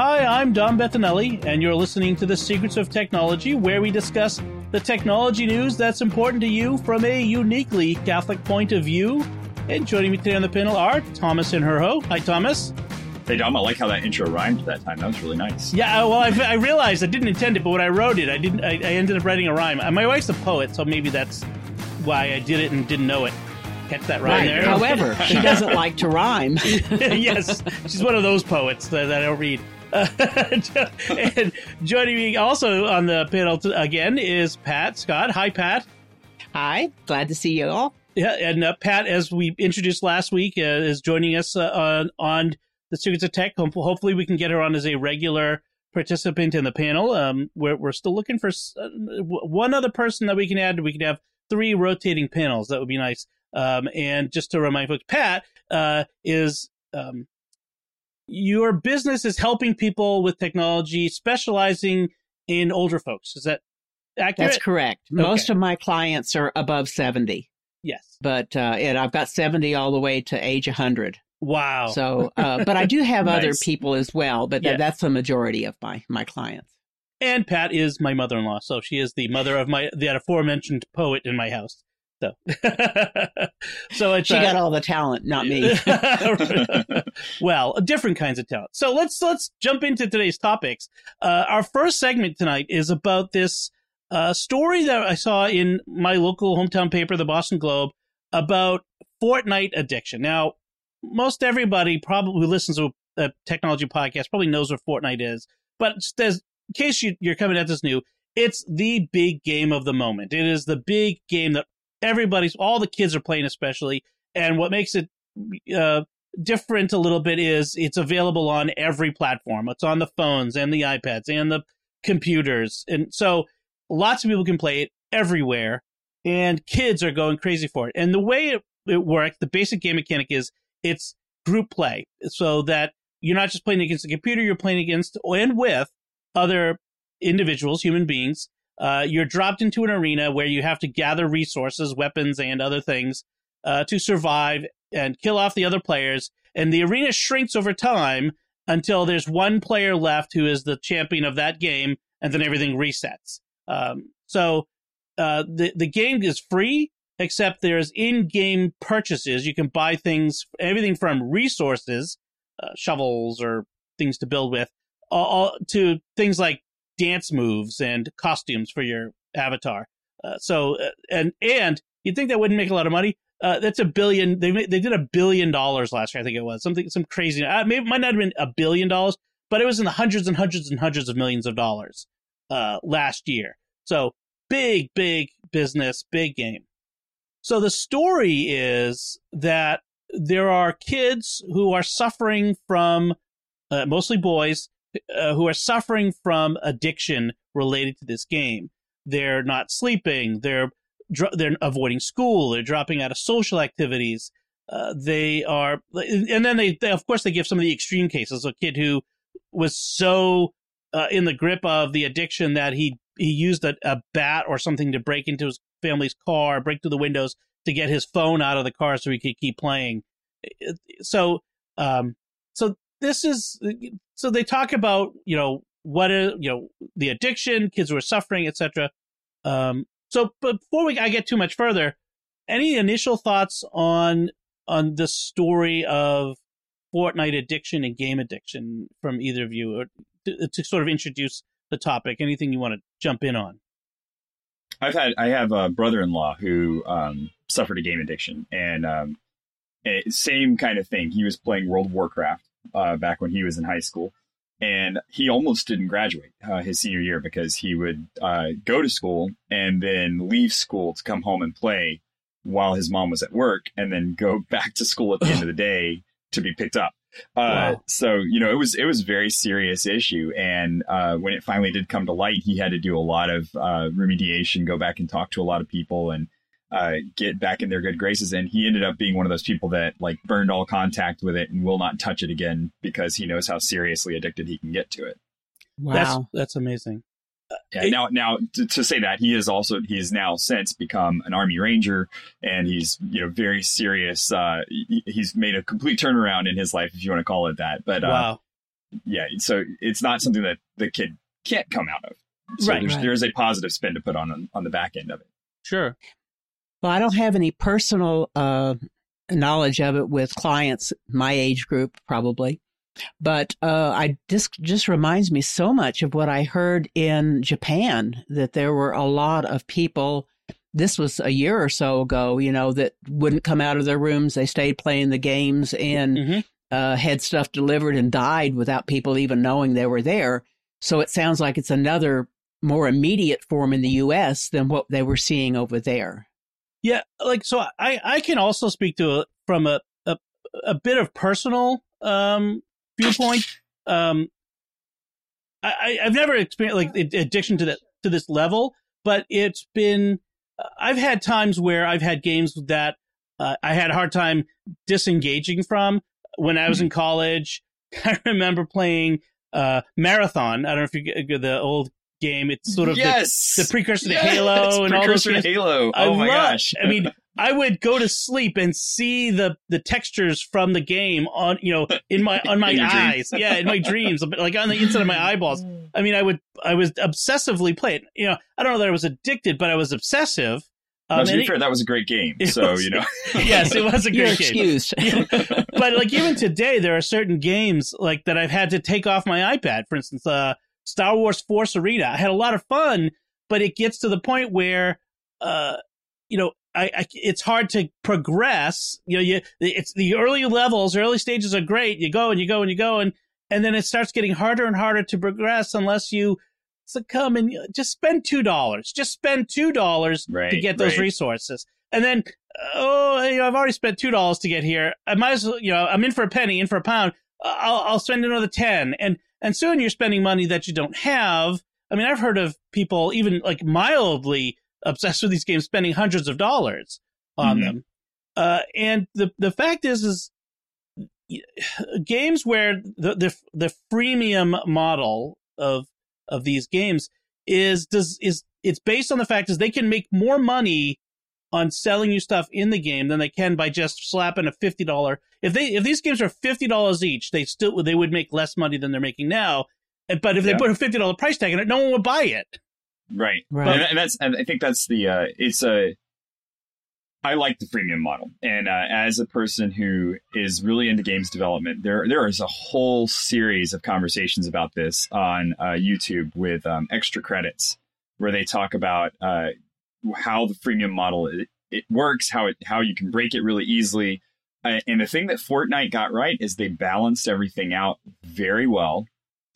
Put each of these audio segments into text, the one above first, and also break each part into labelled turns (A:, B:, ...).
A: Hi, I'm Dom Bettinelli, and you're listening to The Secrets of Technology, where we discuss the technology news that's important to you from a uniquely Catholic point of view. And joining me today on the panel are Thomas and Herho. Hi, Thomas.
B: Hey, Dom, I like how that intro rhymed that time. That was really nice.
A: Yeah, uh, well, I, I realized I didn't intend it, but when I wrote it, I didn't. I, I ended up writing a rhyme. Uh, My wife's a poet, so maybe that's why I did it and didn't know it. Catch that rhyme
C: Right.
A: there?
C: However, she doesn't like to rhyme.
A: yes, she's one of those poets that, that I don't read. Uh, and joining me also on the panel t- again is Pat Scott. Hi, Pat.
C: Hi, glad to see you all.
A: Yeah, and uh, Pat, as we introduced last week, uh, is joining us uh, on on the Secrets of Tech. Hopefully, we can get her on as a regular participant in the panel. Um, we're we're still looking for s- uh, one other person that we can add. We can have three rotating panels. That would be nice. Um, and just to remind folks, Pat uh, is um, your business is helping people with technology, specializing in older folks. Is that accurate?
C: That's correct. Most of my clients are above 70,
A: Yes.
C: but uh, and I've got 70 all the way to age 100.
A: Wow.
C: So, uh, but I do have other people as well, but
A: Yeah.
C: that's the majority of my my clients.
A: And Pat is my mother-in-law, so she is the mother of my the aforementioned poet in my house. So, so it's
C: She
A: uh,
C: got all the talent, not me.
A: well, different kinds of talent. So let's let's jump into today's topics. Uh, our first segment tonight is about this uh, story that I saw in my local hometown paper, the Boston Globe, about Fortnite addiction. Now, most everybody probably who listens to a technology podcast probably knows what Fortnite is, but just in case you, you're coming at this new, it's the big game of the moment. It is the big game that everybody's, all the kids are playing, especially. And what makes it uh, different a little bit is it's available on every platform. It's on the phones and the iPads and the computers. And so lots of people can play it everywhere. And kids are going crazy for it. And the way it, it works, the basic game mechanic is it's group play. So that you're not just playing against the computer, you're playing against and with other individuals, human beings. Uh, you're dropped into an arena where you have to gather resources, weapons, and other things uh, to survive and kill off the other players. And the arena shrinks over time until there's one player left who is the champion of that game, and then everything resets. Um, so uh, the the game is free, except there's in-game purchases. You can buy things, everything from resources, uh, shovels or things to build with, all, all to things like dance moves and costumes for your avatar. Uh, so uh, and and you'd think that wouldn't make a lot of money. Uh, that's a billion. They they did a billion dollars last year. I think it was something some crazy. Uh, maybe it might not have been a billion dollars, but it was in the hundreds and hundreds and hundreds of millions of dollars uh, last year. So big, big business, big game. So the story is that there are kids who are suffering from, uh, mostly boys, uh, who are suffering from addiction related to this game. They're not sleeping. They're dr- they're avoiding school. They're dropping out of social activities. Uh, they are, and then they, they, of course, they give some of the extreme cases. A kid who was so uh, in the grip of the addiction that he he used a, a bat or something to break into his family's car, break through the windows to get his phone out of the car so he could keep playing. So, um, this is so they talk about you know what is you know the addiction, kids who are suffering, etc. Um, so, before we I get too much further, any initial thoughts on on the story of Fortnite addiction and game addiction from either of you, or to, to sort of introduce the topic? Anything you want to jump in on?
B: I've had I have a brother-in-law who um, suffered a game addiction, and um, eh, same kind of thing. He was playing World of Warcraft uh, back when he was in high school, and he almost didn't graduate uh, his senior year because he would uh, go to school and then leave school to come home and play while his mom was at work, and then go back to school at the end of the day to be picked up. Uh, wow. So you know, it was it was a very serious issue, and uh, when it finally did come to light, he had to do a lot of uh, remediation, go back and talk to a lot of people, and uh, get back in their good graces. And he ended up being one of those people that like burned all contact with it and will not touch it again because he knows how seriously addicted he can get to it.
A: Wow, that's, that's amazing.
B: Yeah, now, now to, to, say that he is also he has now since become an army ranger, and he's you know very serious. Uh, he, he's made a complete turnaround in his life, if you want to call it that. But uh, wow, yeah, so it's not something that the kid can't come out of. So right, there's, right. there's a positive spin to put on on the back end of it.
A: Sure.
C: Well, I don't have any personal uh, knowledge of it with clients my age group, probably. But uh, I just just reminds me so much of what I heard in Japan that there were a lot of people. This was a year or so ago, you know, that wouldn't come out of their rooms. They stayed playing the games and mm-hmm. uh, had stuff delivered and died without people even knowing they were there. So it sounds like it's another more immediate form in the U.S. than what they were seeing over there.
A: Yeah, like so, I I can also speak to a, from a, a a bit of personal um viewpoint. Um, I, I've never experienced like addiction to that to this level, but it's been. I've had times where I've had games that uh, I had a hard time disengaging from when I was in hmm. college. I remember playing uh, Marathon. I don't know if you get the old game. It's sort of yes! the, the precursor yes! to Halo and
B: all
A: those
B: games. Halo. Oh I my love, gosh!
A: I mean, I would go to sleep and see the the textures from the game on you know in my on my eyes, yeah, in my dreams, like on the inside of my eyeballs. I mean, I would I was obsessively play it. You know, I don't know that I was addicted, but I was obsessive.
B: Um, to be fair, that was a great game. So was, you know,
A: yes, it was a great
C: game. Excused.
A: but like even today, there are certain games like that I've had to take off my iPad. For instance, uh, Star Wars Force Arena. I had a lot of fun, but it gets to the point where, uh, you know, I, I, it's hard to progress. You know, you it's the early levels, early stages are great. You go and you go and you go and and then it starts getting harder and harder to progress unless you succumb and just spend two dollars. Just spend two dollars right, to get those right. resources, and then oh, you know, I've already spent two dollars to get here. I might as well, you know, I'm in for a penny, in for a pound. I'll, I'll spend another ten, and and soon you're spending money that you don't have. I mean, I've heard of people even like mildly obsessed with these games spending hundreds of dollars on mm-hmm. them. Uh, and the the fact is, is games where the the the freemium model of of these games is does is it's based on the fact is they can make more money on selling you stuff in the game than they can by just slapping a fifty dollar. If they if these games are fifty dollars each, they still they would make less money than they're making now. But if they yeah. put a fifty dollar price tag on it, no one would buy it.
B: Right. Right. And, that's and I think that's the uh it's a I like the freemium model. And uh, as a person who is really into games development, there there is a whole series of conversations about this on uh, YouTube with um, extra credits, where they talk about uh, how the freemium model it, it, works, how it how you can break it really easily. Uh, and the thing that Fortnite got right is they balanced everything out very well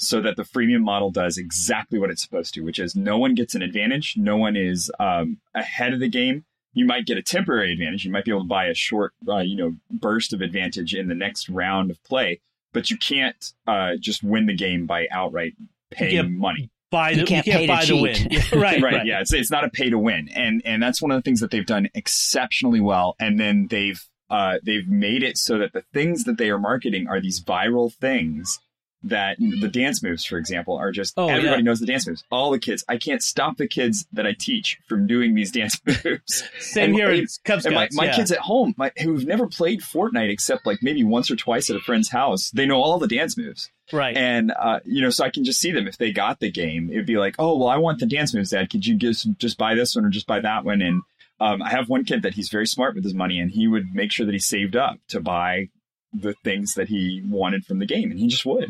B: so that the freemium model does exactly what it's supposed to, which is no one gets an advantage. No one is um, ahead of the game. You might get a temporary advantage. You might be able to buy a short, uh, you know, burst of advantage in the next round of play, but you can't uh, just win the game by outright paying money.
A: Buy the,
C: you can't, you can't
A: pay buy
C: to
A: win. Yeah, right,
B: right, right. Yeah, it's it's not a pay to win, and and that's one of the things that they've done exceptionally well. And then they've uh, they've made it so that the things that they are marketing are these viral things that the dance moves, for example, are just oh, everybody yeah. knows the dance moves. All the kids. I can't stop the kids that I teach from doing these dance moves.
A: Same and, here. And, Cub Scouts,
B: my, my
A: yeah.
B: kids at home, my, who've never played Fortnite except like maybe once or twice at a friend's house, they know all the dance moves.
A: Right.
B: And uh, you know, so I can just see them if they got the game. It'd be like, oh well, I want the dance moves, Dad. Could you just just buy this one or just buy that one? And um, I have one kid that he's very smart with his money, and he would make sure that he saved up to buy the things that he wanted from the game, and he just would.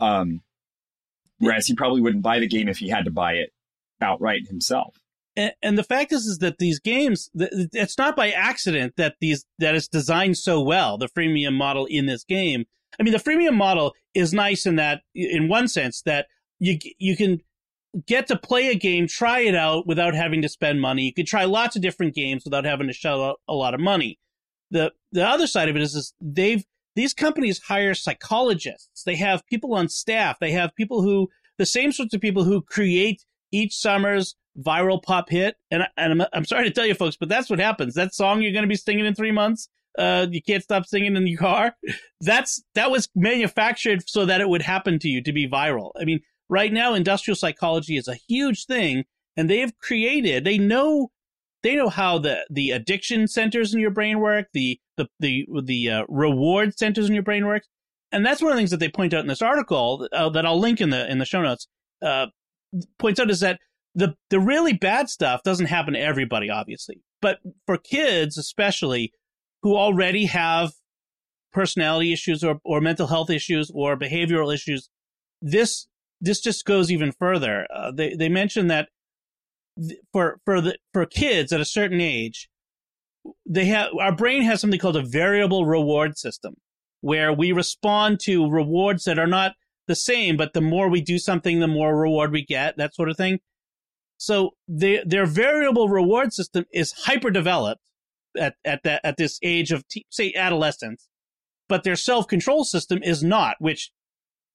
B: Um, Whereas he probably wouldn't buy the game if he had to buy it outright himself.
A: And, and the fact is, is that these games, it's not by accident that these that it's designed so well. The freemium model in this game. I mean, the freemium model is nice in that, in one sense, that you you can get to play a game, try it out without having to spend money. You can try lots of different games without having to shell out a lot of money. The the other side of it is, is they've these companies hire psychologists. They have people on staff. They have people who, the same sorts of people who create each summer's viral pop hit. And, and I'm, I'm sorry to tell you folks, but that's what happens. That song you're going to be singing in three months, uh, you can't stop singing in your car. That's, that was manufactured so that it would happen to you to be viral. I mean, right now, industrial psychology is a huge thing and they have created, they know, they know how the, the addiction centers in your brain work, the, the, the, the uh, reward centers in your brain work. And that's one of the things that they point out in this article uh, that I'll link in the, in the show notes. Uh, points out is that the the really bad stuff doesn't happen to everybody, obviously, but for kids especially who already have personality issues or, or mental health issues or behavioral issues, this this just goes even further. Uh, they they mention that th- for for the for kids at a certain age, they have our brain has something called a variable reward system, where we respond to rewards that are not the same, but the more we do something, the more reward we get, that sort of thing. So their their variable reward system is hyper developed at at that at this age of t- say adolescence, but their self control system is not, which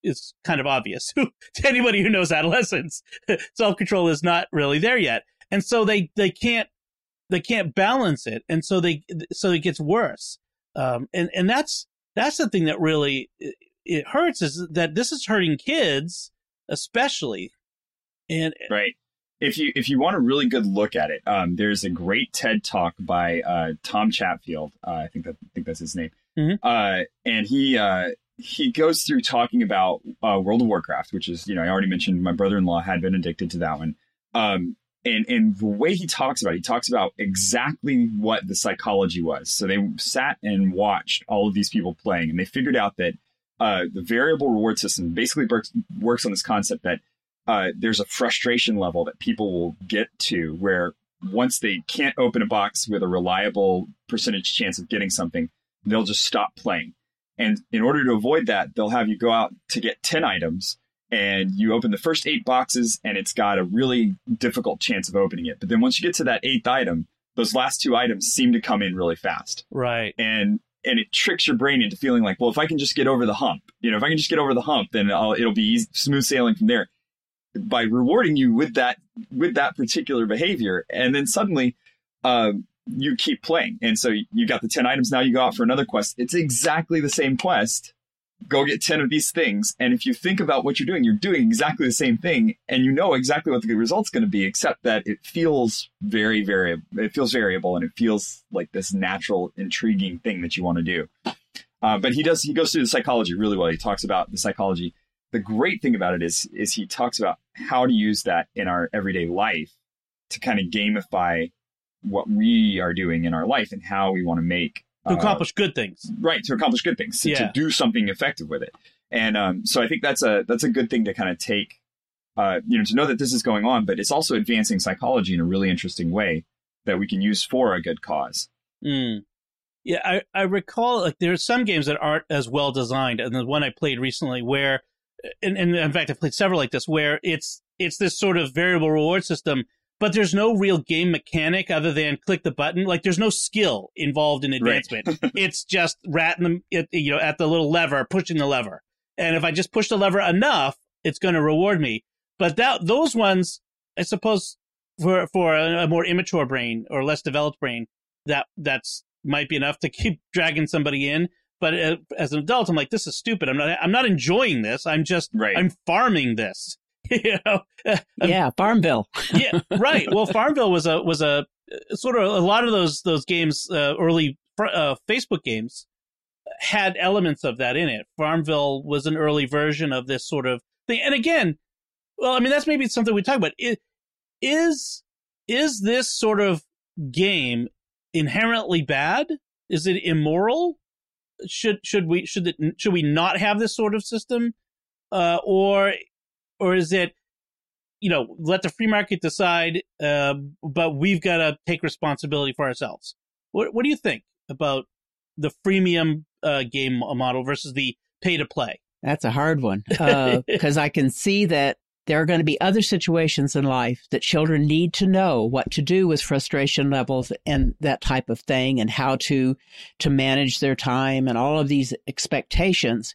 A: is kind of obvious to anybody who knows adolescence. self control is not really there yet, and so they they can't they can't balance it, and so they so it gets worse. Um, and and that's that's the thing that really it, it hurts is that this is hurting kids especially and
B: right if you if you want a really good look at it, um, there's a great TED talk by uh, Tom Chatfield. Uh, I think that I think that's his name. Mm-hmm. Uh, and he uh, he goes through talking about uh, World of Warcraft, which is you know I already mentioned my brother-in-law had been addicted to that one. Um, and and the way he talks about it, he talks about exactly what the psychology was. So they sat and watched all of these people playing, and they figured out that uh, the variable reward system basically works works on this concept that uh, there's a frustration level that people will get to where once they can't open a box with a reliable percentage chance of getting something, they'll just stop playing. And in order to avoid that, they'll have you go out to get 10 items and you open the first eight boxes and it's got a really difficult chance of opening it. But then once you get to that eighth item, those last two items seem to come in really fast.
A: Right.
B: And and it tricks your brain into feeling like, well, if I can just get over the hump, you know, if I can just get over the hump, then I'll, it'll be easy, smooth sailing from there by rewarding you with that with that particular behavior and then suddenly um, you keep playing. And so you got the 10 items now you go out for another quest. It's exactly the same quest. Go get 10 of these things. And if you think about what you're doing you're doing exactly the same thing. And you know exactly what the result's going to be except that it feels very very it feels variable and it feels like this natural intriguing thing that you want to do. Uh, but he does he goes through the psychology really well. He talks about the psychology. The great thing about it is is he talks about how to use that in our everyday life to kind of gamify what we are doing in our life and how we want to make
A: to uh, accomplish uh, good things
B: right to accomplish good things to, yeah. to do something effective with it and um, so i think that's a that's a good thing to kind of take uh, you know to know that this is going on but it's also advancing psychology in a really interesting way that we can use for a good cause
A: mm. yeah I, I recall like there's some games that aren't as well designed and the one i played recently where and, and in fact, I've played several like this where it's it's this sort of variable reward system, but there's no real game mechanic other than click the button. Like there's no skill involved in advancement. Right. it's just ratting them, you know, at the little lever, pushing the lever. And if I just push the lever enough, it's going to reward me. But that those ones, I suppose, for for a, a more immature brain or less developed brain, that that's might be enough to keep dragging somebody in. But uh, as an adult, I'm like, this is stupid. I'm not. I'm not enjoying this. I'm just.
B: Right.
A: I'm farming this. you know.
C: yeah, Farmville.
A: yeah, right. Well, Farmville was a was a uh, sort of a lot of those those games, uh, early uh, Facebook games, had elements of that in it. Farmville was an early version of this sort of thing. And again, well, I mean, that's maybe something we talk about. It, is is this sort of game inherently bad? Is it immoral? should should we should it, should we not have this sort of system, uh, or or is it you know let the free market decide, uh, but we've got to take responsibility for ourselves? What what do you think about the freemium uh, game model versus the pay to play?
C: That's a hard one because uh, I can see that there are going to be other situations in life that children need to know what to do with frustration levels and that type of thing and how to to manage their time and all of these expectations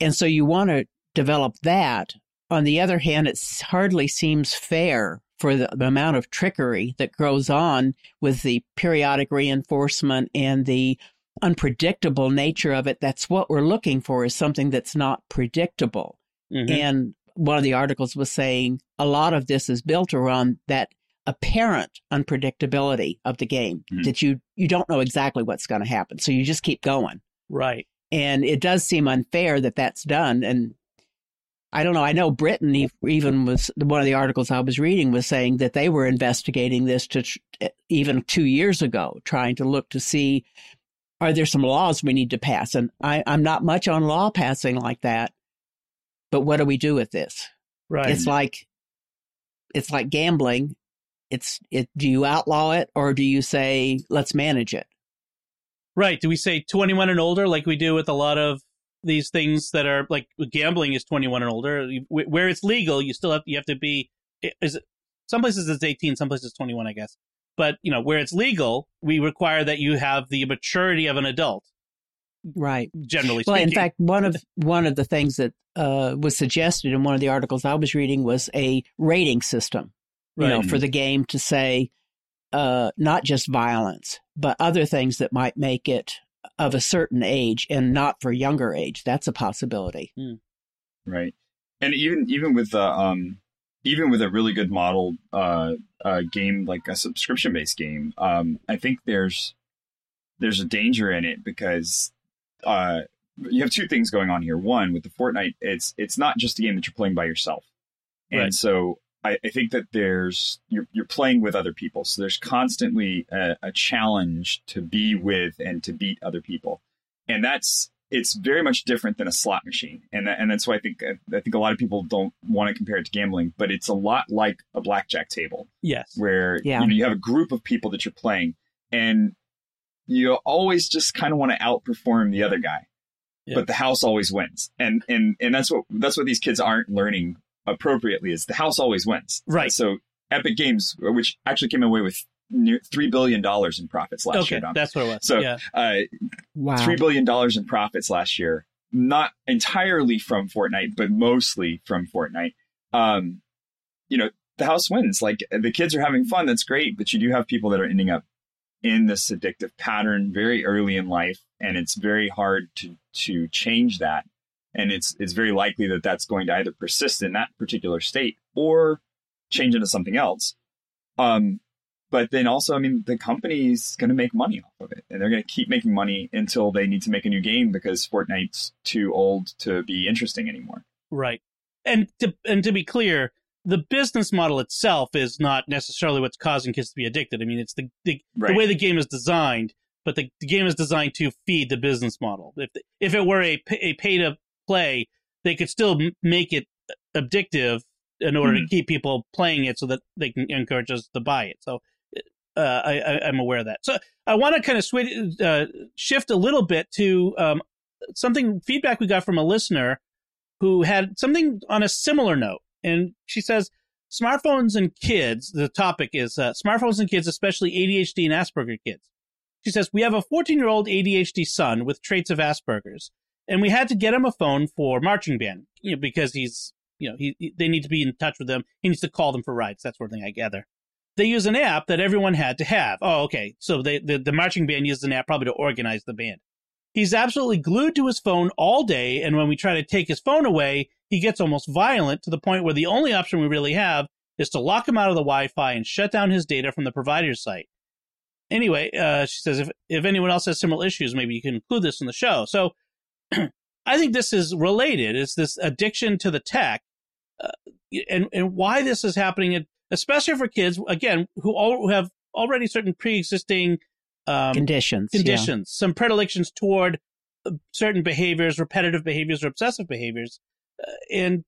C: and so you want to develop that on the other hand it hardly seems fair for the, the amount of trickery that goes on with the periodic reinforcement and the unpredictable nature of it that's what we're looking for is something that's not predictable mm-hmm. and one of the articles was saying a lot of this is built around that apparent unpredictability of the game mm-hmm. that you you don't know exactly what's going to happen so you just keep going
A: right
C: and it does seem unfair that that's done and i don't know i know britain even was one of the articles i was reading was saying that they were investigating this to even 2 years ago trying to look to see are there some laws we need to pass and I, i'm not much on law passing like that but what do we do with this?
A: Right.
C: It's like it's like gambling. It's it do you outlaw it or do you say let's manage it?
A: Right. Do we say 21 and older like we do with a lot of these things that are like gambling is 21 and older where it's legal you still have you have to be is it, some places it's 18 some places 21 I guess. But, you know, where it's legal, we require that you have the maturity of an adult.
C: Right.
A: Generally speaking.
C: well, in fact, one of one of the things that uh, was suggested in one of the articles I was reading was a rating system, you right. know, for the game to say uh, not just violence, but other things that might make it of a certain age and not for younger age. That's a possibility.
B: Mm. Right. And even even with the um even with a really good model uh, uh game like a subscription based game, um, I think there's there's a danger in it because uh, you have two things going on here. One, with the Fortnite, it's it's not just a game that you're playing by yourself, and so I, I, think that there's you're you're playing with other people. So there's constantly a, a challenge to be with and to beat other people, and that's it's very much different than a slot machine, and that, and that's why I think I think a lot of people don't want to compare it to gambling, but it's a lot like a blackjack table.
A: Yes,
B: where yeah. you know you have a group of people that you're playing, and you always just kind of want to outperform the other guy. Yeah. But the house always wins. And and and that's what that's what these kids aren't learning appropriately is the house always wins.
A: Right.
B: So Epic Games, which actually came away with near three billion dollars in profits last
A: okay,
B: year. Dom.
A: That's what it was.
B: So,
A: yeah.
B: uh, wow. three billion dollars in profits last year, not entirely from Fortnite, but mostly from Fortnite. Um, you know, the house wins. Like the kids are having fun. That's great, but you do have people that are ending up in this addictive pattern very early in life and it's very hard to to change that and it's it's very likely that that's going to either persist in that particular state or change into something else um but then also i mean the company's going to make money off of it and they're going to keep making money until they need to make a new game because fortnite's too old to be interesting anymore
A: right and to and to be clear the business model itself is not necessarily what's causing kids to be addicted. I mean, it's the the, right. the way the game is designed, but the, the, game is designed to feed the business model. If if it were a a pay to play, they could still make it addictive in order mm-hmm. to keep people playing it, so that they can encourage us to buy it. So. Uh, I, am aware of that. So I want to kind of switch, uh, shift a little bit to um, something feedback we got from a listener who had something on a similar note. And she says, smartphones and kids, the topic is uh, smartphones and kids, especially ADHD and Asperger kids. She says, we have a 14 year old ADHD son with traits of Asperger's, and we had to get him a phone for marching band, you know, because he's, you know, he, he, they need to be in touch with them. He needs to call them for rides, that sort of thing, I gather. They use an app that everyone had to have. Oh, okay. So they, the, the marching band uses an app probably to organize the band. He's absolutely glued to his phone all day, and when we try to take his phone away, he gets almost violent to the point where the only option we really have is to lock him out of the Wi-Fi and shut down his data from the provider's site. Anyway, uh, she says if if anyone else has similar issues, maybe you can include this in the show. So, I think this is related. It's this addiction to the tech, uh, and and why this is happening, especially for kids again who all who have already certain pre-existing
C: um, conditions,
A: conditions, yeah. some predilections toward uh, certain behaviors, repetitive behaviors, or obsessive behaviors and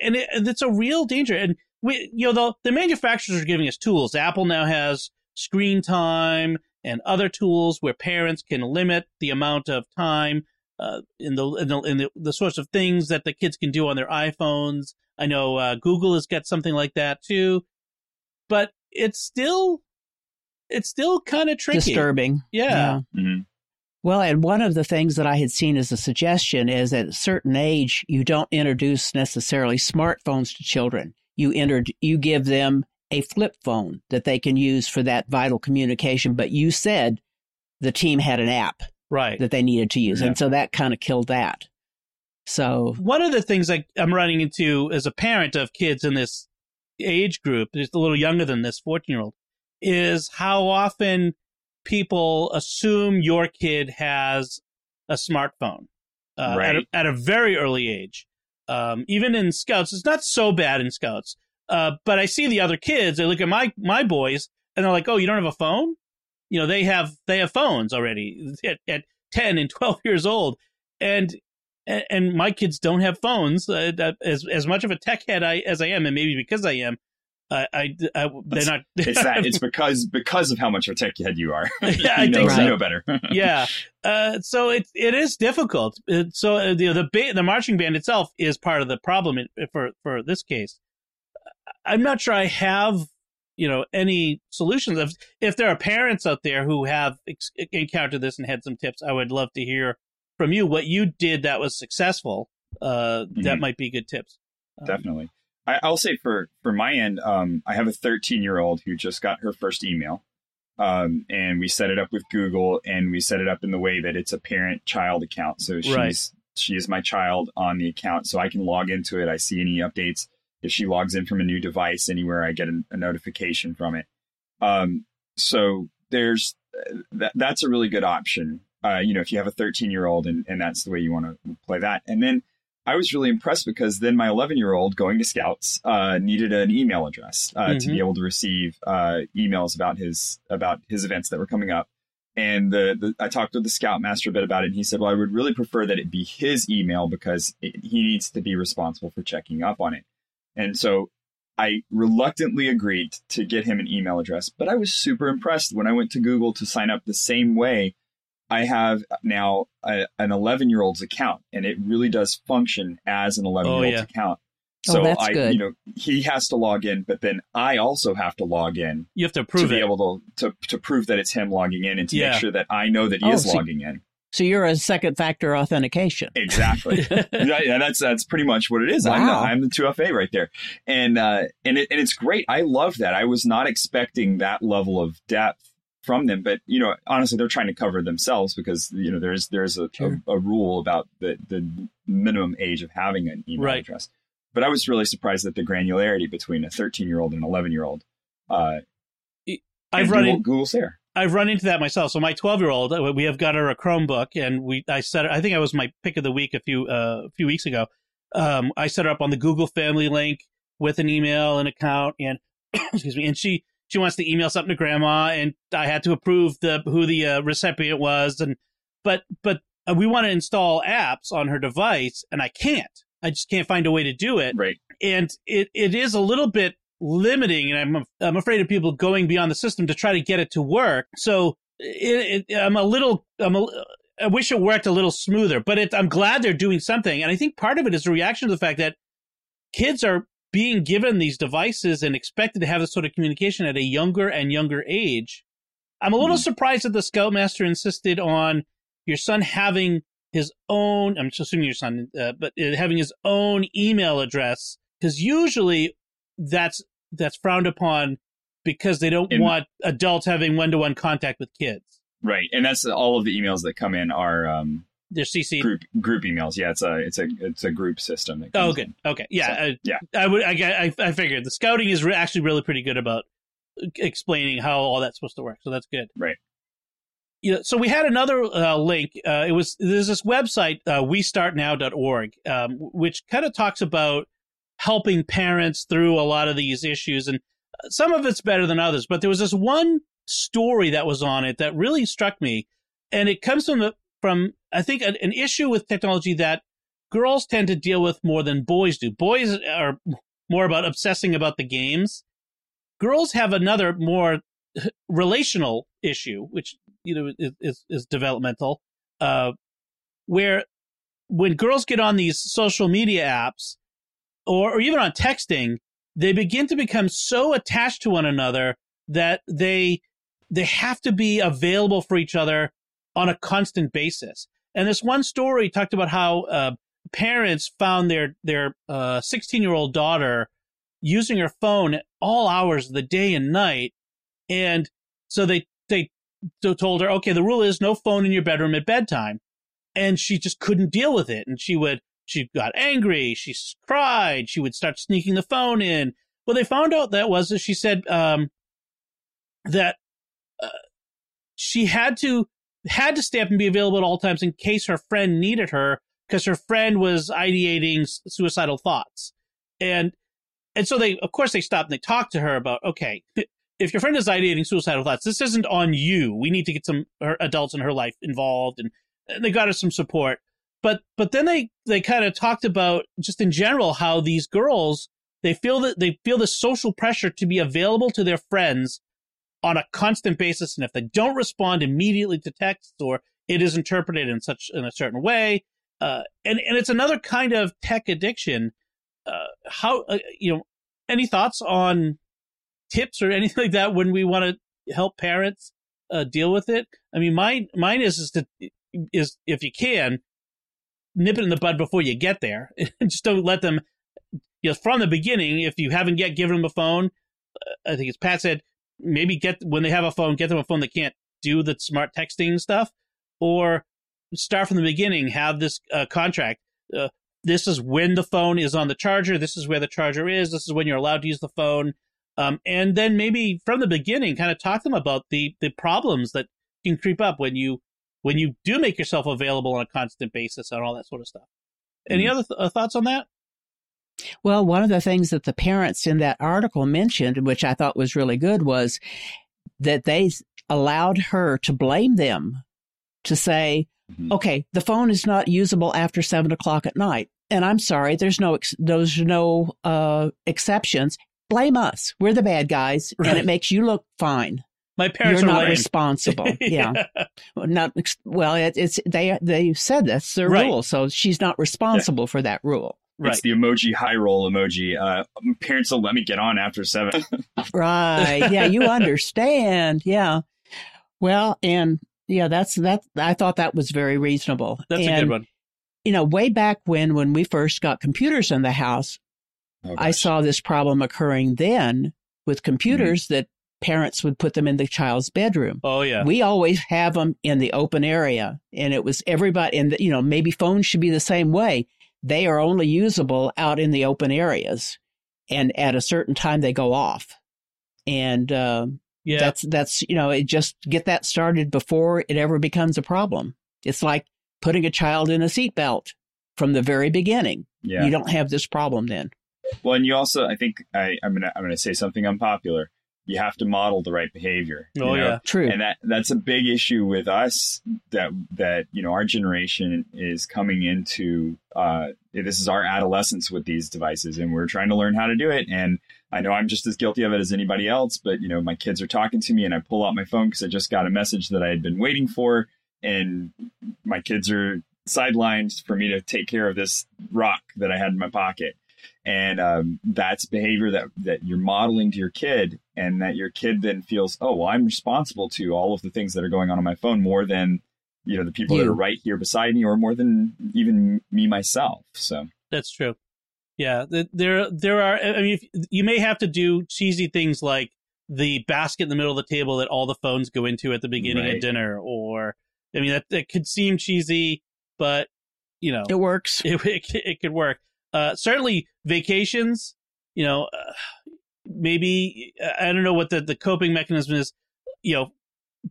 A: and, it, and it's a real danger. And we, you know, the the manufacturers are giving us tools. Apple now has screen time and other tools where parents can limit the amount of time uh, in the in, the, in the, the sorts of things that the kids can do on their iPhones. I know uh, Google has got something like that too, but it's still it's still kind of tricky.
C: Disturbing.
A: Yeah.
C: yeah.
B: hmm
C: Well, and one of the things that I had seen as a suggestion is at a certain age, you don't introduce necessarily smartphones to children. You enter, you give them a flip phone that they can use for that vital communication. But you said the team had an app
A: Right.
C: that they needed to use.
B: Yeah.
C: And so that kind of killed that. So,
A: One of the things I, I'm running into as a parent of kids in this age group, just a little younger than this 14 year old, is how often people assume your kid has a smartphone uh, at, a, at a very early age. Um, even in scouts, it's not so bad in scouts. Uh, but I see the other kids. They look at my my boys, and they're like, "Oh, you don't have a phone? You know, they have they have phones already at, at ten and twelve years old, and and, my kids don't have phones. Uh, as as much of a tech head I, as I am, and maybe because I am, I, I, I they're not.
B: It's that. It's because because of how much of a tech head you are.
A: Yeah, I
B: know,
A: think
C: so.
B: you know better.
A: yeah. Uh, so it it is difficult. It, so uh, the the ba- the marching band itself is part of the problem in, for for this case. I'm not sure I have you know any solutions. If if there are parents out there who have ex- encountered this and had some tips, I would love to hear from you what you did that was successful. Uh, that
B: Mhm.
A: might be good tips. Um,
B: Definitely. I, I'll say for for my end, um, I have a 13 year old who just got her first email, um, and we set it up with Google, and we set it up in the way that it's a parent child account. So she's
A: Right.
B: she is my child on the account, so I can log into it. I see any updates. If she logs in from a new device anywhere, I get a, a notification from it. Um, so there's that, that's a really good option. Uh, you know, if you have a 13 year old and, and that's the way you want to play that. And then I was really impressed because then my 11 year old going to scouts uh, needed an email address uh, to
A: Mhm.
B: be able to receive uh, emails about his about his events that were coming up. And the, the I talked with the scoutmaster a bit about it, and he said, "Well, I would really prefer that it be his email because it, he needs to be responsible for checking up on it." And so I reluctantly agreed to get him an email address, but I was super impressed when I went to Google to sign up the same way. I have now a, an 11 year old's account, and it really does function as an 11 year old's
A: yeah.
B: account.
C: Oh,
B: So
C: that's
B: I,
C: good.
B: you know, he has to log in, but then I also have to log in
A: You have to prove
B: to
A: prove
B: be
A: it.
B: able to, to to prove that it's him logging in and to
A: Yeah.
B: make sure that I know that he
C: Oh,
B: is
C: so-
B: logging in.
C: So you're a second factor authentication.
B: Exactly. yeah, yeah, that's that's pretty much what it is. I'm the I'm the two FA right there, and uh, and it, and it's great. I love that. I was not expecting that level of depth from them, but you know, honestly, they're trying to cover themselves because you know there's there's a,
C: Sure.
B: a, a rule about the the minimum age of having an email
A: Right.
B: address. But I was really surprised at the granularity between a 13 year old and an 11 year old. Uh,
A: I've run
B: Google,
A: in,
B: Google's there.
A: I've run into that myself. So my 12 year old, we have got her a Chromebook, and we I set I think I was my pick of the week a few uh, a few weeks ago. Um, I set her up on the Google Family link with an email and account, and excuse me, and she she wants to email something to grandma, and I had to approve the who the uh, recipient was, and but but uh, we want to install apps on her device, and I can't. I just can't find a way to do it
B: Right.
A: and it, it is a little bit limiting and I'm, I'm afraid of people going beyond the system to try to get it to work. So it, it, i'm a little i'm a, i wish it worked a little smoother but it, i'm glad they're doing something. And i think part of it is a reaction to the fact that kids are being given these devices and expected to have this sort of communication at a younger and younger age. I'm a little
B: Mhm.
A: surprised that the scoutmaster insisted on your son having his own i'm assuming your son uh, but uh, having his own email address because usually that's that's frowned upon because they don't want adults having one-to-one contact with kids
B: Right. And that's all of the emails that come in are um,
A: they're cc
B: group group emails. Yeah, it's a it's a it's a group system.
A: Oh good
B: in.
A: okay yeah
B: So,
A: I,
B: yeah.
A: i would I, I i figured the scouting is re- actually really pretty good about explaining how all that's supposed to work so that's good
B: Right.
A: yeah, so we had another uh, link. Uh, it was there's this website uh, WeStartNow.org, um, which kind of talks about helping parents through a lot of these issues, and uh, some of it's better than others. But there was this one story that was on it that really struck me, and it comes from the, from I think an, an issue with technology that girls tend to deal with more than boys do. Boys are more about obsessing about the games. Girls have another more relational issue, which you know is is, is developmental, uh, where when girls get on these social media apps, or, or even on texting, they begin to become so attached to one another that they they have to be available for each other on a constant basis. And this one story talked about how uh, parents found their their 16 uh, year old daughter using her phone all hours of the day and night, and so they they told her, okay, the rule is no phone in your bedroom at bedtime, and she just couldn't deal with it, and she would she got angry, she cried, she would start sneaking the phone in. What they found out that was that she said um, that uh, she had to had to stay up and be available at all times in case her friend needed her because her friend was ideating suicidal thoughts. And and so they of course they stopped and they talked to her about okay, if your friend is ideating suicidal thoughts, this isn't on you. We need to get some adults in her life involved and, and they got her some support. But but then they they kind of talked about just in general how these girls they feel that they feel the social pressure to be available to their friends on a constant basis and if they don't respond immediately to texts or it is interpreted in such in a certain way uh, and and it's another kind of tech addiction uh, how uh, you know any thoughts on tips or anything like that when we want to help parents uh, deal with it? I mean mine mine is is to is if you can nip it in the bud before you get there just don't let them you know from the beginning if you haven't yet given them a phone uh, i think as pat said maybe get when they have a phone, get them a phone that can't do the smart texting stuff, or start from the beginning. Have this uh, contract. Uh, this is when the phone is on the charger. This is where the charger is. This is when you're allowed to use the phone. Um, and then maybe from the beginning, kind of talk to them about the the problems that can creep up when you when you do make yourself available on a constant basis and all that sort of stuff. Any mm-hmm. other th- uh, thoughts on that?
C: Well, one of the things that the parents in that article mentioned, which I thought was really good, was that they allowed her to blame them to say, mm-hmm. okay, the phone is not usable after seven o'clock at night. And I'm sorry, there's no, there's no, uh, exceptions. Blame us. We're the bad guys right. and it makes you look fine.
A: My parents
C: You're
A: are
C: not
A: lame.
C: responsible. yeah. yeah. Not well. It, it's they they said that's their right. rule, so she's not responsible yeah. for that rule.
B: Right. It's the emoji high roll emoji. Uh, parents will let me get on after seven.
C: right. Yeah, you understand. Yeah. Well, and yeah, that's that. I thought that was very reasonable.
A: That's
C: and,
A: a good one.
C: You know, way back when when we first got computers in the house, oh, I saw this problem occurring then with computers mm-hmm. that parents would put them in the child's bedroom.
A: Oh yeah.
C: We always have them in the open area and it was everybody and you know maybe phones should be the same way they are only usable out in the open areas and at a certain time they go off and uh, yeah. that's that's you know it just get that started before it ever becomes a problem it's like putting a child in a seatbelt from the very beginning yeah. you don't have this problem then
B: well and you also i think I, i'm gonna i'm gonna say something unpopular you have to model the right behavior.
A: Oh
B: know?
A: yeah,
C: true.
B: And that that's a big issue with us that that you know our generation is coming into. Uh, this is our adolescence with these devices, and we're trying to learn how to do it. And I know I'm just as guilty of it as anybody else. But you know, my kids are talking to me, and I pull out my phone because I just got a message that I had been waiting for, and my kids are sidelined for me to take care of this rock that I had in my pocket and um, that's behavior that that you're modeling to your kid and that your kid then feels oh well i'm responsible to all of the things that are going on on my phone more than you know the people you. that are right here beside me or more than even me myself so.
A: That's true. Yeah there there are i mean you may have to do cheesy things like the basket in the middle of the table that all the phones go into at the beginning right. of dinner or i mean that, that could seem cheesy but you know.
C: It works.
A: It, it, it could work uh, certainly vacations, you know, uh, maybe I don't know what the, the coping mechanism is. You know,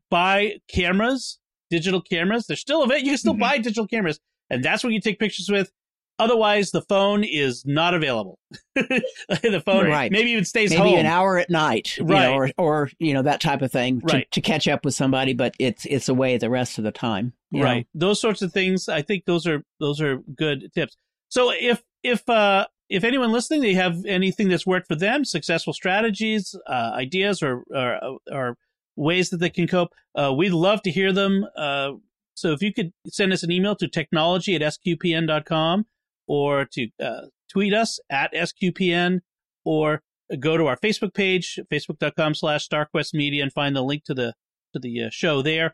A: buy cameras, digital cameras. They're still available. You can still mm-hmm. buy digital cameras, and that's what you take pictures with. Otherwise, the phone is not available. the phone right. maybe even stays
C: maybe
A: home.
C: an hour at night, right? Know, or, or you know that type of thing to, right. to catch up with somebody, but it's it's away the rest of the time.
A: Right. Know? Those sorts of things. I think those are those are good tips. So if if uh, if anyone listening, they have anything that's worked for them, successful strategies, uh, ideas, or, or, or ways that they can cope, uh, we'd love to hear them. Uh, so if you could send us an email to technology at sqpn.com or to uh, tweet us at SQPN or go to our Facebook page, facebook.com slash StarQuest Media, and find the link to the to the uh, show there.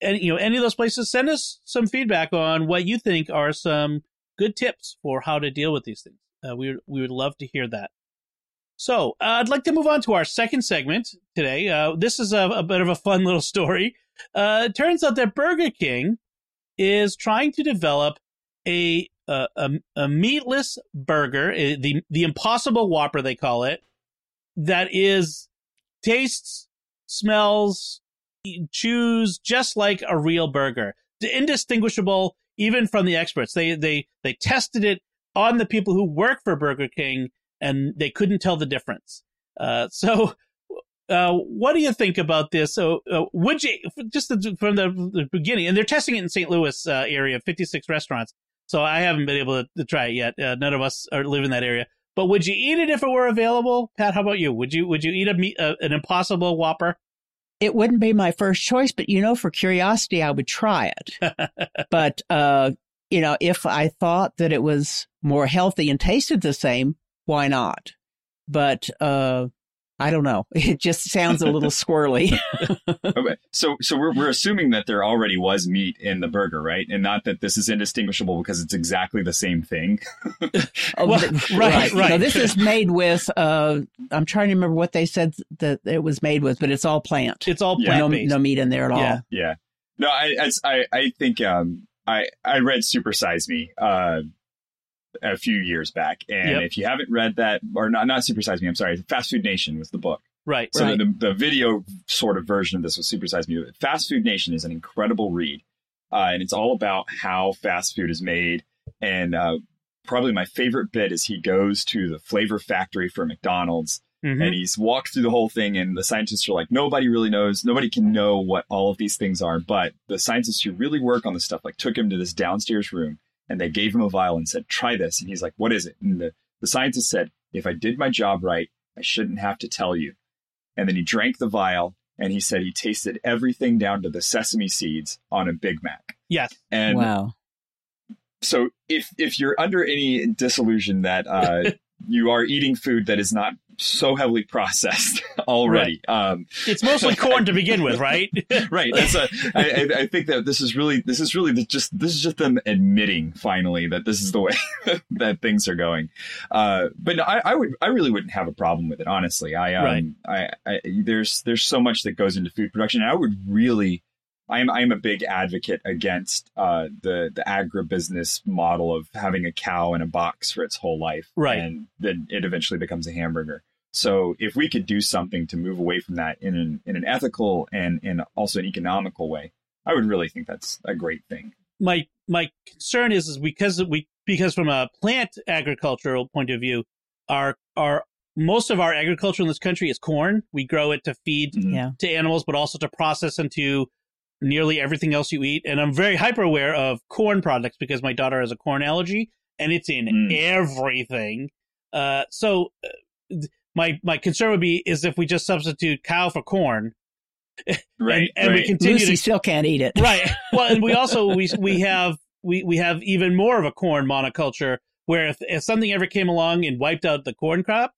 A: And you know, any of those places, send us some feedback on what you think are some good tips for how to deal with these things. Uh, we we would love to hear that. So uh, I'd like to move on to our second segment today. Uh, this is a, a, bit of a fun little story. Uh, it turns out that Burger King is trying to develop a a, a meatless burger, the the Impossible Whopper they call it, that is tastes, smells, chews just like a real burger, The indistinguishable even from the experts. They they they tested it on the people who work for Burger King, and they couldn't tell the difference. Uh, so. Uh, what do you think about this? So, uh, would you just from the, the, beginning? And they're testing it in St. Louis uh, area, 56 restaurants. So I haven't been able to, to try it yet. Uh, none of us are live in that area. But would you eat it if it were available, Pat? How about you? Would you would you eat a meat, uh, an Impossible Whopper?
C: It wouldn't be my first choice, but you know, for curiosity, I would try it. but uh, you know, if I thought that it was more healthy and tasted the same, why not? But uh, I don't know. It just sounds a little squirrely.
B: okay. So, so we're, we're assuming that there already was meat in the burger, right? And not that this is indistinguishable because it's exactly the same thing.
C: oh, well, right, right. No, this is made with, uh, I'm trying to remember what they said that it was made with, but it's all plant.
A: It's all plant.
C: No, no, meat in there at all.
B: Yeah. Yeah. No, I, I, I think, um, I, I read Super Size Me, uh, a few years back. And yep. if you haven't read that, or not, not Super Size Me, I'm sorry, Fast Food Nation was the book.
A: Right.
B: So
A: right.
B: The, the video sort of version of this was Super Size Me. Fast Food Nation is an incredible read. Uh, and it's all about how fast food is made. And uh, probably my favorite bit is he goes to the flavor factory for McDonald's mm-hmm. and he's walked through the whole thing. And the scientists are like, nobody really knows, nobody can know what all of these things are. But the scientists who really work on this stuff, like, took him to this downstairs room and they gave him a vial and said, try this. And he's like, what is it? And the, the scientist said, if I did my job right, I shouldn't have to tell you. And then he drank the vial and he said he tasted everything down to the sesame seeds on a Big Mac.
A: Yes.
B: And
C: wow.
B: So if if you're under any disillusion that uh, you are eating food that is not so heavily processed already.
A: Right. Um, it's mostly corn to begin with, right?
B: right. That's a, I, I think that this is really, this is really just, this is just them admitting finally that this is the way that things are going. Uh, but no, I, I, would, I really wouldn't have a problem with it, honestly. I, um, right. I, I, there's, there's so much that goes into food production. I would really, I'm I'm a big advocate against uh, the the agribusiness model of having a cow in a box for its whole life,
A: right?
B: And then it eventually becomes a hamburger. So if we could do something to move away from that in an in an ethical and and also an economical way, I would really think that's a great thing.
A: My my concern is is because we because from a plant agricultural point of view, our our most of our agriculture in this country is corn. We grow it to feed
C: mm-hmm.
A: to animals, but also to process into nearly everything else you eat. And I'm very hyper aware of corn products because my daughter has a corn allergy and it's in mm. everything. Uh, so uh, my my concern would be is if we just substitute cow for corn.
B: Right,
A: and, and
B: right.
A: we continue
C: Lucy
A: to
C: still can't eat it.
A: Right. Well, and we also we we have we we have even more of a corn monoculture where if, if something ever came along and wiped out the corn crop,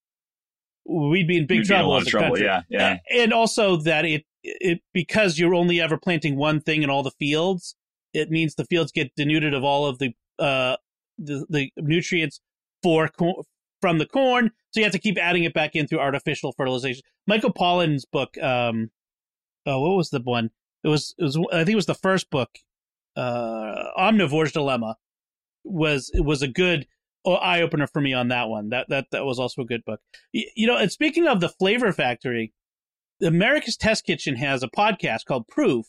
A: we'd be in big
B: we'd
A: trouble
B: as a trouble,
A: country.
B: Yeah, yeah.
A: And also that it it because you're only ever planting one thing in all the fields, it means the fields get denuded of all of the uh the, the nutrients for co- from the corn, so you have to keep adding it back in through artificial fertilization. Michael Pollan's book, um, oh, what was the one? It was it was I think it was the first book, uh, Omnivore's Dilemma, was it was a good eye opener for me on that one. That that that was also a good book. You, you know, and speaking of the Flavor Factory, America's Test Kitchen has a podcast called Proof,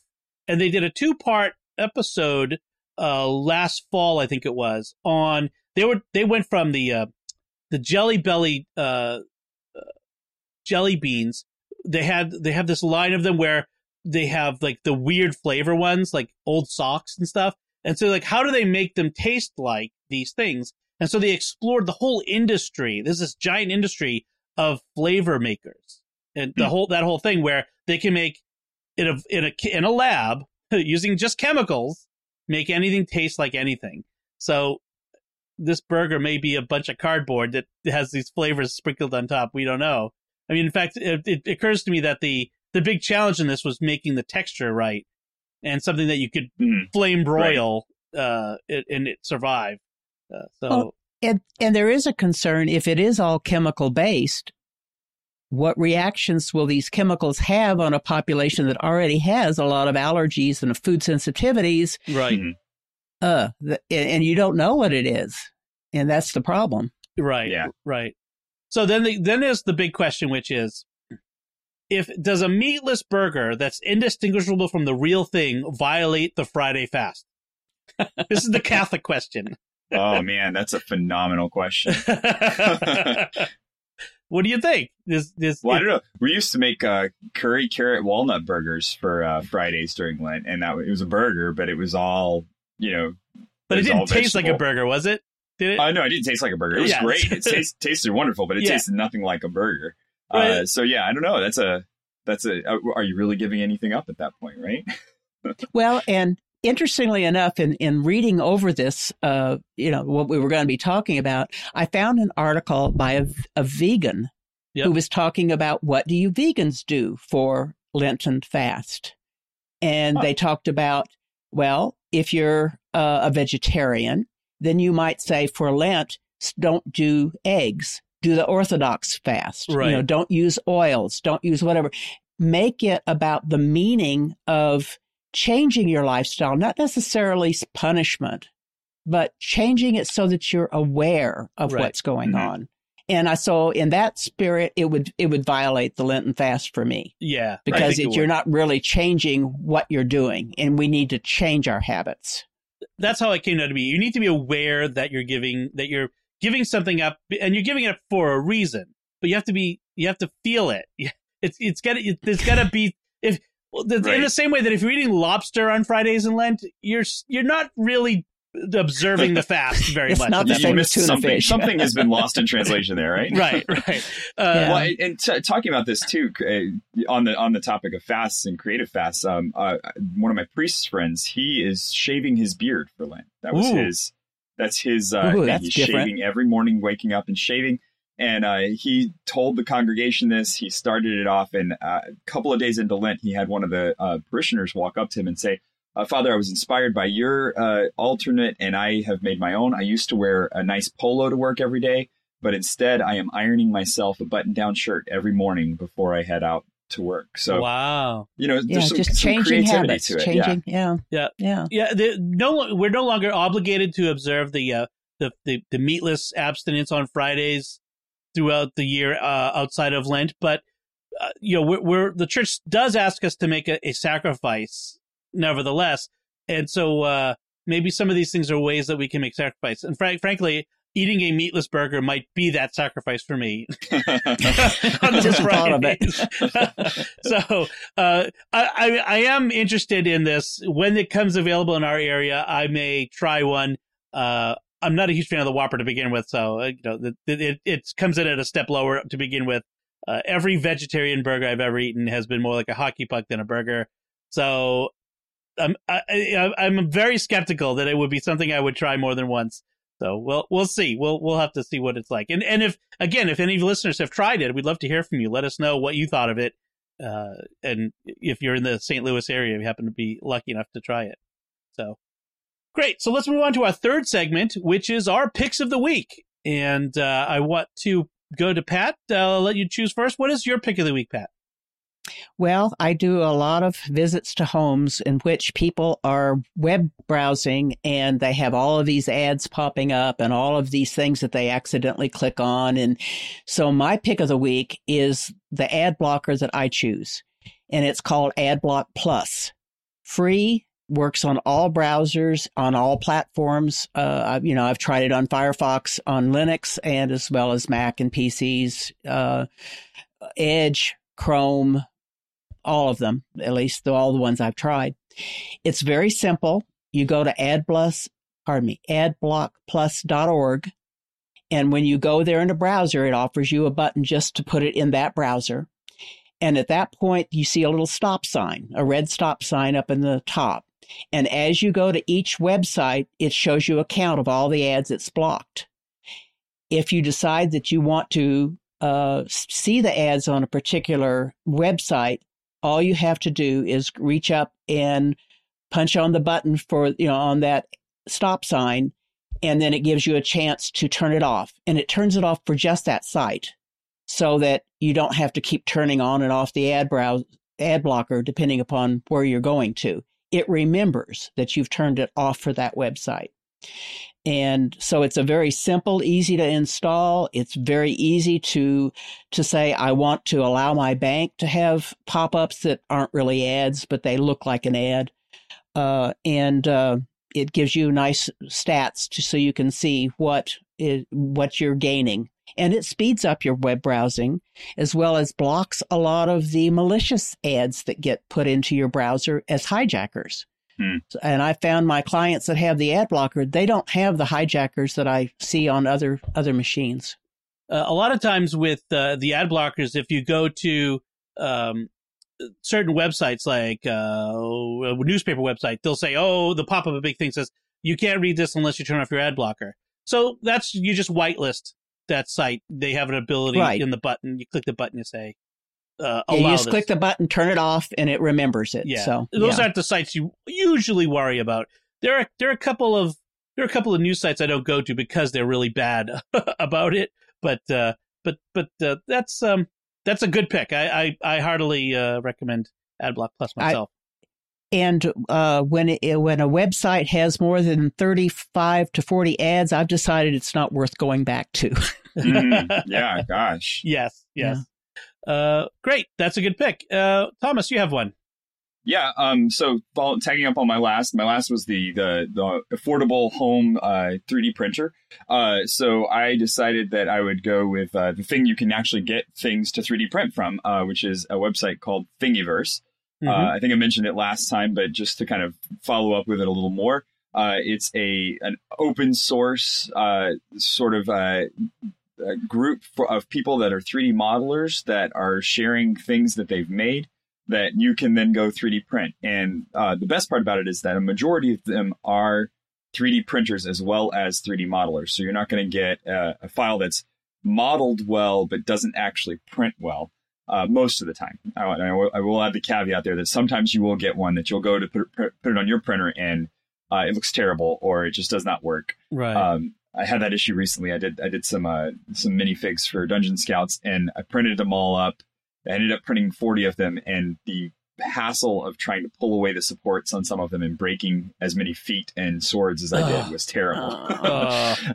A: and they did a two part episode uh, last fall, I think it was, on they were they went from the uh, the Jelly Belly uh, uh, jelly beans. They had they have this line of them where they have like the weird flavor ones, like old socks and stuff. And so, like, how do they make them taste like these things? And so they explored the whole industry. There's this giant industry of flavor makers and the mm. whole that whole thing where they can make in a in a in a lab using just chemicals make anything taste like anything. So this burger may be a bunch of cardboard that has these flavors sprinkled on top. We don't know. I mean, in fact, it, it occurs to me that the the big challenge in this was making the texture right and something that you could
B: Mhm.
A: flame broil uh, it, and it survive. Uh, so
C: Well, And and there is a concern if it is all chemical based, what reactions will these chemicals have on a population that already has a lot of allergies and food sensitivities?
A: right,
B: Mhm.
C: Uh, and and you don't know what it is, and that's the problem.
A: right,
B: Yeah.
A: right. So then, the, then there's the big question, which is, if does a meatless burger that's indistinguishable from the real thing violate the Friday fast? this is the Catholic question.
B: Oh man, that's a phenomenal question.
A: what do you think? This, this,
B: Well, I don't know. We used to make uh, curry carrot walnut burgers for uh, Fridays during Lent, and that it was a burger, but it was all you know.
A: but it
B: was all
A: didn't taste like a burger, was it? Did it?
B: Uh, no, it didn't taste like a burger. It was
A: Yeah.
B: great. It taste, tasted wonderful, but it
A: Yeah.
B: tasted nothing like a burger.
A: Right.
B: Uh, so yeah, I don't know. That's a that's a. uh, Are you really giving anything up at that point, right?
C: Well, and interestingly enough, in, in reading over this, uh, you know, what we were going to be talking about, I found an article by a, a vegan
A: Yep.
C: who was talking about what do you vegans do for Lenten fast? And they talked about, well, if you're uh, a vegetarian, then you might say for Lent, don't do eggs. Do the Orthodox fast.
A: Right.
C: You know, don't use oils. Don't use whatever. Make it about the meaning of changing your lifestyle, not necessarily punishment, but changing it so that you're aware of
A: Right.
C: what's going
B: Mhm.
C: on. And I saw in that spirit, it would it would violate the Lenten fast for me
A: yeah,
C: because
A: it
C: it, you're not really changing what you're doing, and we need to change our habits.
A: that's how it came down to be. You need to be aware that you're giving that you're giving something up, and you're giving it up for a reason. But you have to be, you have to feel it. It's it's got to there's got to be if well, the, in the same way that if you're eating lobster on Fridays in Lent, you're you're not really observing the fast very
C: It's
A: much.
C: not the same as tuna
B: something.
C: fish.
B: Something has been lost in translation there, right?
A: right, right. Uh,
C: Yeah.
B: Well, and- and t- talking about this too, uh, on the on the topic of fasts and creative fasts, um, uh, one of my priest's friends, he is shaving his beard for Lent. That was
A: Ooh.
B: his. That's his. Uh,
C: Ooh, that's
B: He's
C: different.
B: shaving every morning, waking up and shaving. And uh, he told the congregation this. He started it off, and uh, a couple of days into Lent, he had one of the uh, parishioners walk up to him and say, uh, "Father, I was inspired by your uh, alternate, and I have made my own. I used to wear a nice polo to work every day." but instead I am ironing myself a button down shirt every morning before I head out to work. So,
A: wow.
B: you know,
C: Yeah,
B: some,
C: just
B: some
C: changing
B: creativity
C: habits,
B: to it.
C: changing. Yeah,
A: Yeah.
C: yeah.
A: Yeah, the, no, we're no longer obligated to observe the uh, the, the the meatless abstinence on Fridays throughout the year uh, outside of Lent, but uh, you know, we're, we're the church does ask us to make a, a sacrifice, nevertheless, and so uh, maybe some of these things are ways that we can make sacrifice. And frank, frankly, eating a meatless burger might be that sacrifice for me.
B: Yeah.
A: on those
C: Just thought of it.
A: So uh, I, I I am interested in this when it comes available in our area. I may try one. Uh, I'm not a huge fan of the Whopper to begin with, so uh, you know it, it comes in at a step lower to begin with. Uh, every vegetarian burger I've ever eaten has been more like a hockey puck than a burger. So I'm I, I, I'm very skeptical that it would be something I would try more than once. So we'll we'll see. We'll we'll have to see what it's like. And and if again, if any of listeners have tried it, we'd love to hear from you. Let us know what you thought of it. Uh, and if you're in the St. Louis area, you happen to be lucky enough to try it. So great. So let's move on to our third segment, which is our picks of the week. And uh, I want to go to Pat. I'll let you choose first. What is your pick of the week, Pat?
C: Well, I do a lot of visits to homes in which people are web browsing and they have all of these ads popping up and all of these things that they accidentally click on. And so my pick of the week is the ad blocker that I choose, and it's called AdBlock Plus. Free, works on all browsers, on all platforms. Uh, you know, I've tried it on Firefox, on Linux, and as well as Mac and PCs, uh, Edge, Chrome, all of them, at least all the ones I've tried. It's very simple. You go to AdPlus, pardon me, adblockplus.org. And when you go there in the browser, it offers you a button just to put it in that browser. And at that point, you see a little stop sign, a red stop sign up in the top. And as you go to each website, it shows you a count of all the ads it's blocked. If you decide that you want to uh, see the ads on a particular website, all you have to do is reach up and punch on the button for, you know, on that stop sign, and then it gives you a chance to turn it off. And it turns it off for just that site so that you don't have to keep turning on and off the ad browse ad blocker depending upon where you're going to. It remembers that you've turned it off for that website. And so it's a very simple, easy to install. It's very easy to, to say, I want to allow my bank to have pop-ups that aren't really ads, but they look like an ad. Uh, and, uh, it gives you nice stats to, so you can see what is, what you're gaining. And it speeds up your web browsing as well as blocks a lot of the malicious ads that get put into your browser as hijackers. Hmm. And I found my clients that have the ad blocker, they don't have the hijackers that I see on other other machines.
A: Uh, a lot of times with uh, the ad blockers, if you go to um, certain websites like uh, a newspaper website, they'll say, "Oh, the pop up a big thing says you can't read this unless you turn off your ad blocker." So that's you just whitelist that site. They have an ability right. in the button. You click the button, you say, uh,
C: yeah, you just this. click the button, turn it off, and it remembers it. Yeah, so
A: those
C: yeah.
A: aren't the sites you usually worry about. There are there are a couple of there are a couple of news sites I don't go to because they're really bad about it. But uh, but but uh, that's um that's a good pick. I I, I heartily uh, recommend AdBlock Plus myself. I,
C: and uh, when it, when a website has more than thirty five to forty ads, I've decided it's not worth going back to.
B: mm, yeah, gosh.
A: Yes, yes. Yeah. Uh, great. That's a good pick. Uh, Thomas, you have one.
B: Yeah. Um. So tagging up on my last, my last was the the, the affordable home uh, 3D printer. Uh. So I decided that I would go with uh, the thing you can actually get things to 3D print from, uh, which is a website called Thingiverse. Uh, mm-hmm. Uh, I think I mentioned it last time, but just to kind of follow up with it a little more, uh, it's a an open source uh, sort of uh, a group for, of people that are 3D modelers that are sharing things that they've made that you can then go 3D print. And uh, the best part about it is that a majority of them are 3D printers as well as 3D modelers. So you're not going to get a, a, file that's modeled well but doesn't actually print well. Uh, most of the time, I, I, will, I, will, add the caveat there that sometimes you will get one that you'll go to put, put it on your printer and uh, it looks terrible or it just does not work.
A: Right.
B: Um, I had that issue recently. I did I did some uh, some minifigs for Dungeon Scouts, and I printed them all up. I ended up printing forty of them, and the hassle of trying to pull away the supports on some of them and breaking as many feet and swords as I did was terrible.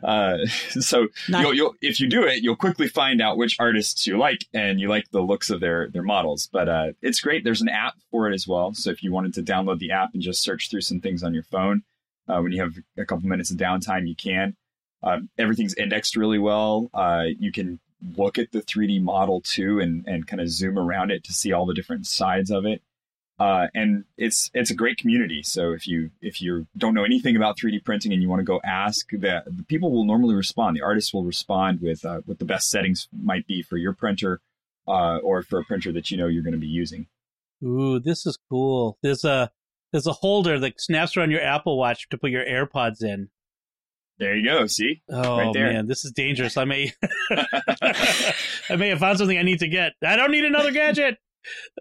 B: uh, so you'll, you'll, if you do it, you'll quickly find out which artists you like and you like the looks of their their models. But uh, it's great. There's an app for it as well. So if you wanted to download the app and just search through some things on your phone uh, when you have a couple minutes of downtime, you can. Uh, everything's indexed really well. Uh, you can look at the 3D model too and, and kind of zoom around it to see all the different sides of it. Uh, and it's it's a great community. So if you if you don't know anything about 3D printing and you want to go ask, that the people will normally respond. The artists will respond with uh, what the best settings might be for your printer uh, or for a printer that you know you're going to be using.
A: Ooh, this is cool. There's a there's a holder that snaps around your Apple Watch to put your AirPods in.
B: There you go. See?
A: Oh right man, this is dangerous. I may, I may have found something I need to get. I don't need another gadget.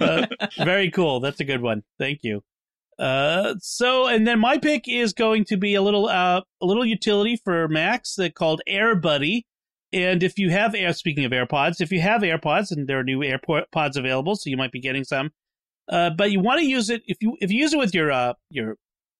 A: Uh, very cool. That's a good one. Thank you. Uh, so and then my pick is going to be a little uh a little utility for Macs that called AirBuddy. And if you have Air, speaking of AirPods, if you have AirPods and there are new AirPods available, so you might be getting some. Uh, but you want to use it if you if you use it with your uh your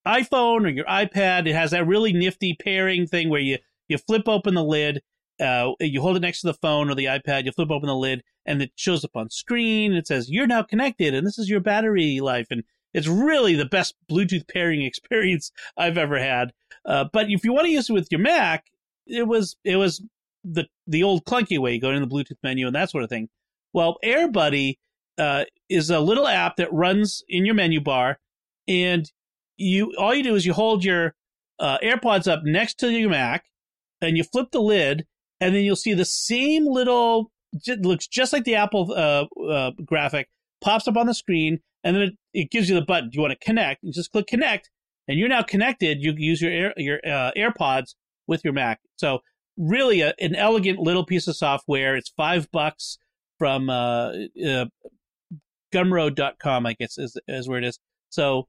A: iPhone or your iPad, it has that really nifty pairing thing where you, you flip open the lid, uh, you hold it next to the phone or the iPad, you flip open the lid, and it shows up on screen. It says, You're now connected, and this is your battery life. And it's really the best Bluetooth pairing experience I've ever had. Uh, but if you want to use it with your Mac, it was it was the the old clunky way, you go in the Bluetooth menu and that sort of thing. Well, AirBuddy uh, is a little app that runs in your menu bar, and you all you do is you hold your uh, AirPods up next to your Mac, and you flip the lid, and then you'll see the same little looks just like the Apple uh, uh, graphic pops up on the screen, and then it, it, gives you the button. Do you want to connect? You just click connect, and you're now connected. You use your Air, your uh, AirPods with your Mac. So really, a, an elegant little piece of software. It's five bucks from uh, uh, Gumroad.com, I guess is is where it is. So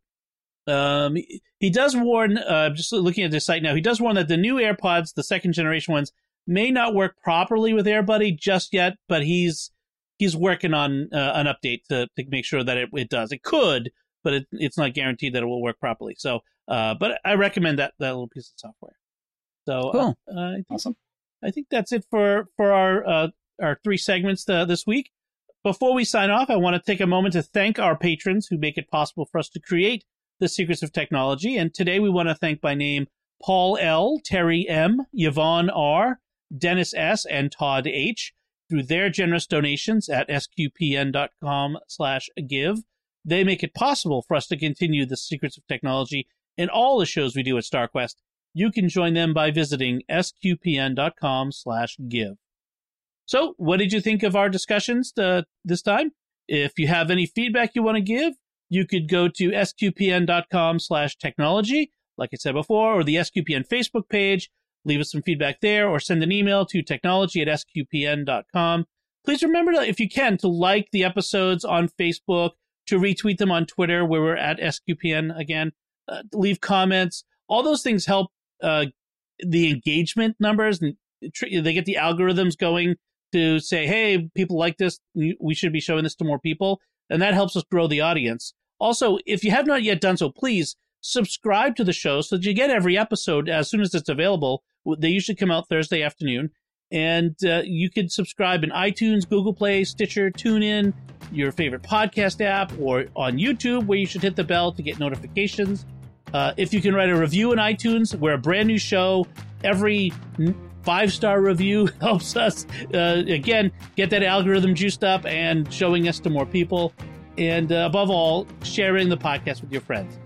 A: um, he does warn. Uh, just looking at the site now, he does warn that the new AirPods, the second generation ones, may not work properly with AirBuddy just yet, but he's he's working on uh, an update to, to make sure that it, it does. It could, but it, it's not guaranteed that it will work properly. So, uh, but I recommend that that little piece of software. So, uh,
C: cool.
A: uh, I think,
B: Awesome.
A: I think that's it for for our uh, our three segments uh, this week. Before we sign off, I want to take a moment to thank our patrons who make it possible for us to create the secrets of technology. And today we want to thank by name Paul L, Terry M, Yvonne R, Dennis S, and Todd H. Through their generous donations at sqpn.com slash give, they make it possible for us to continue the secrets of technology in all the shows we do at StarQuest. You can join them by visiting sqpn.com slash give. So, what did you think of our discussions uh, this time? If you have any feedback you want to give, you could go to sqpn.com slash technology, like I said before, or the SQPN Facebook page, leave us some feedback there, or send an email to technology at sqpn.com. Please remember, to, if you can, to like the episodes on Facebook, to retweet them on Twitter, where we're at SQPN again, uh, leave comments. All those things help uh, the engagement numbers, and they get the algorithms going to say, hey, people like this. We should be showing this to more people. And that helps us grow the audience. Also, if you have not yet done so, please subscribe to the show so that you get every episode as soon as it's available. They usually come out Thursday afternoon. And uh, you can subscribe in iTunes, Google Play, Stitcher, TuneIn, your favorite podcast app, or on YouTube, where you should hit the bell to get notifications. Uh, if you can write a review in iTunes, we're a brand new show. Every five star review helps us, uh, again, get that algorithm juiced up and showing us to more people. And uh, above all, sharing the podcast with your friends.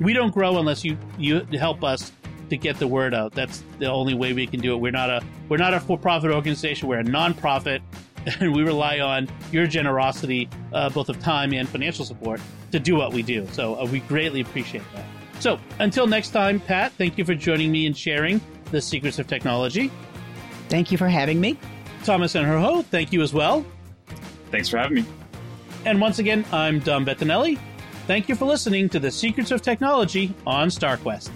A: We don't grow unless you, you help us to get the word out. That's the only way we can do it. We're not a we're not a for profit organization. We're a nonprofit, and we rely on your generosity, uh, both of time and financial support, to do what we do. So uh, we greatly appreciate that. So until next time, Pat, thank you for joining me and sharing the secrets of technology.
C: Thank you for having me.
A: Thomas and Herho, thank you as well.
B: Thanks for having me.
A: And once again, I'm Dom Bettinelli. Thank you for listening to the Secrets of Technology on StarQuest.